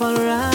恍然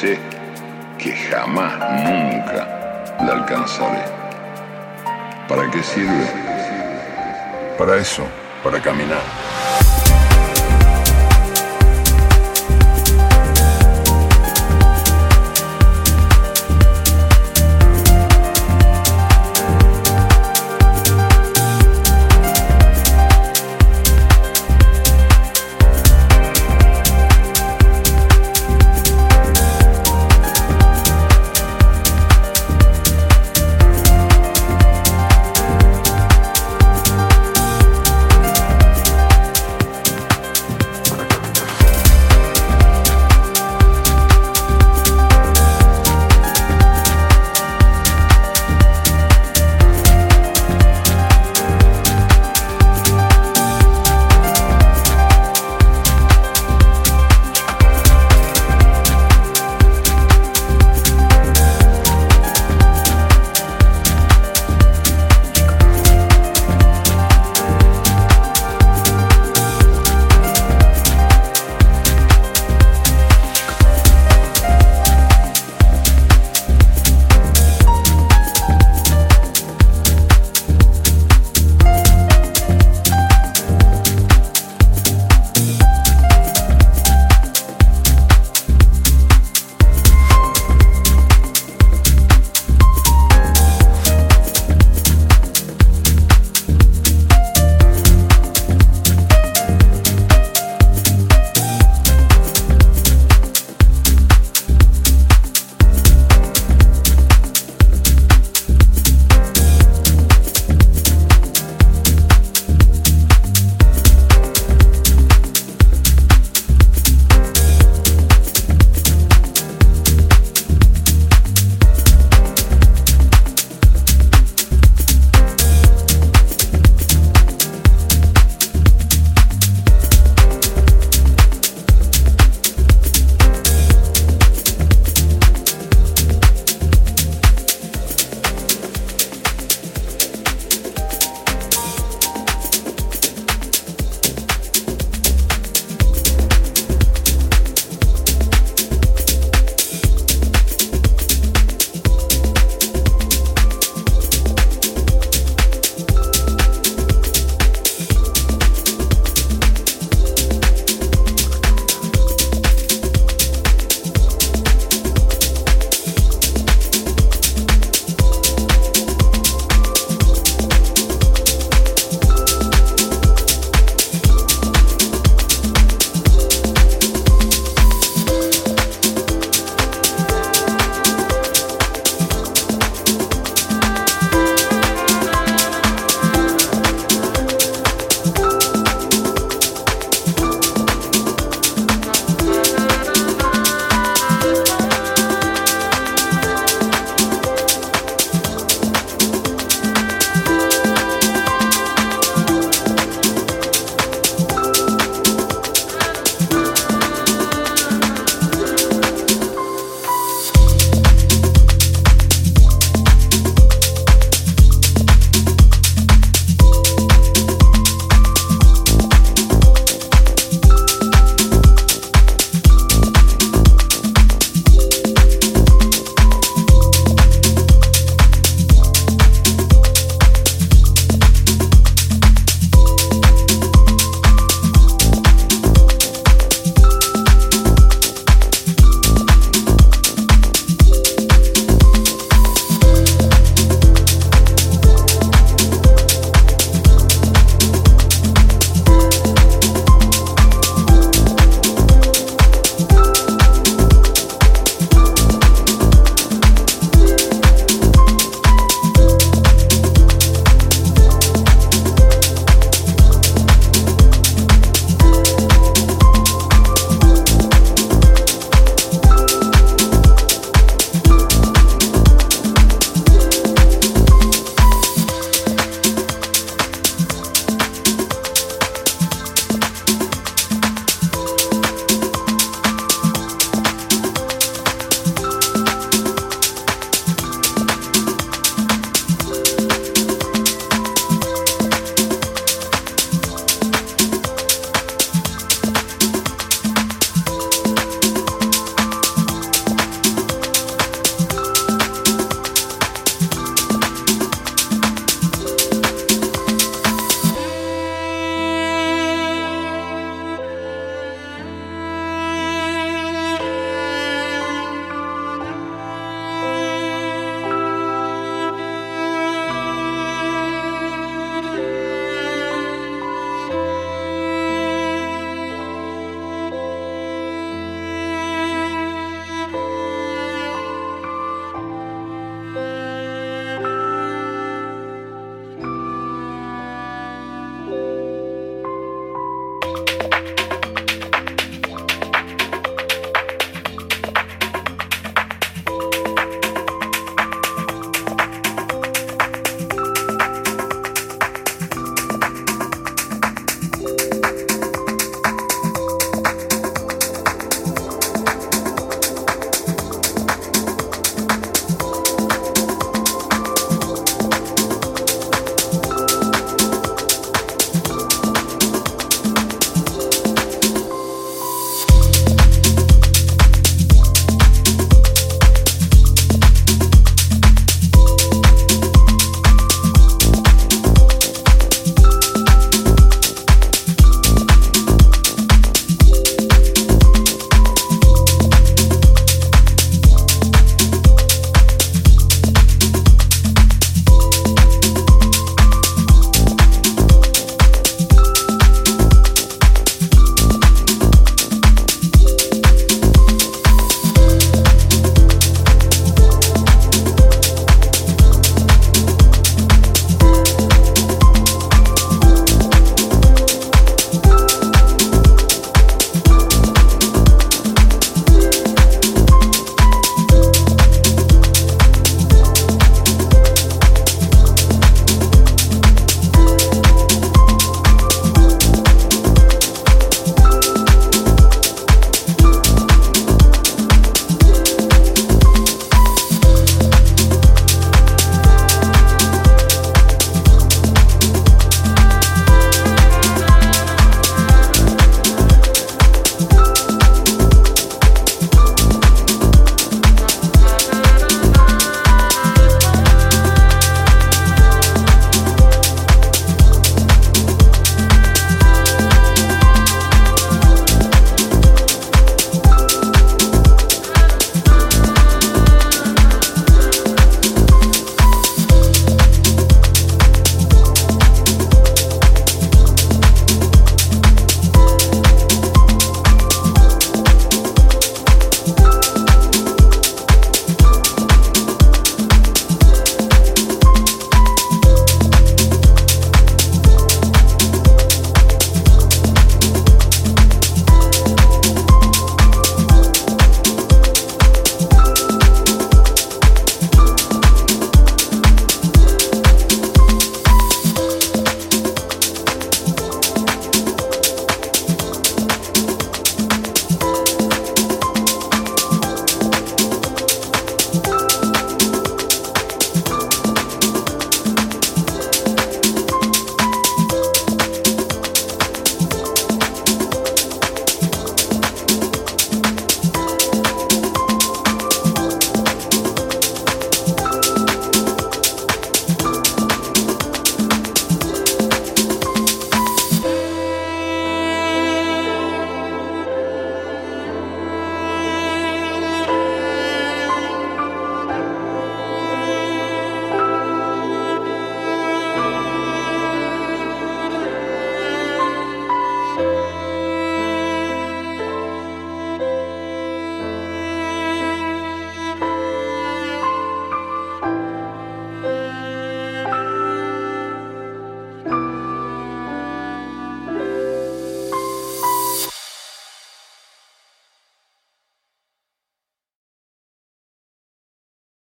sé que jamás, nunca la alcanzaré. ¿Para qué sirve? Para eso, para caminar.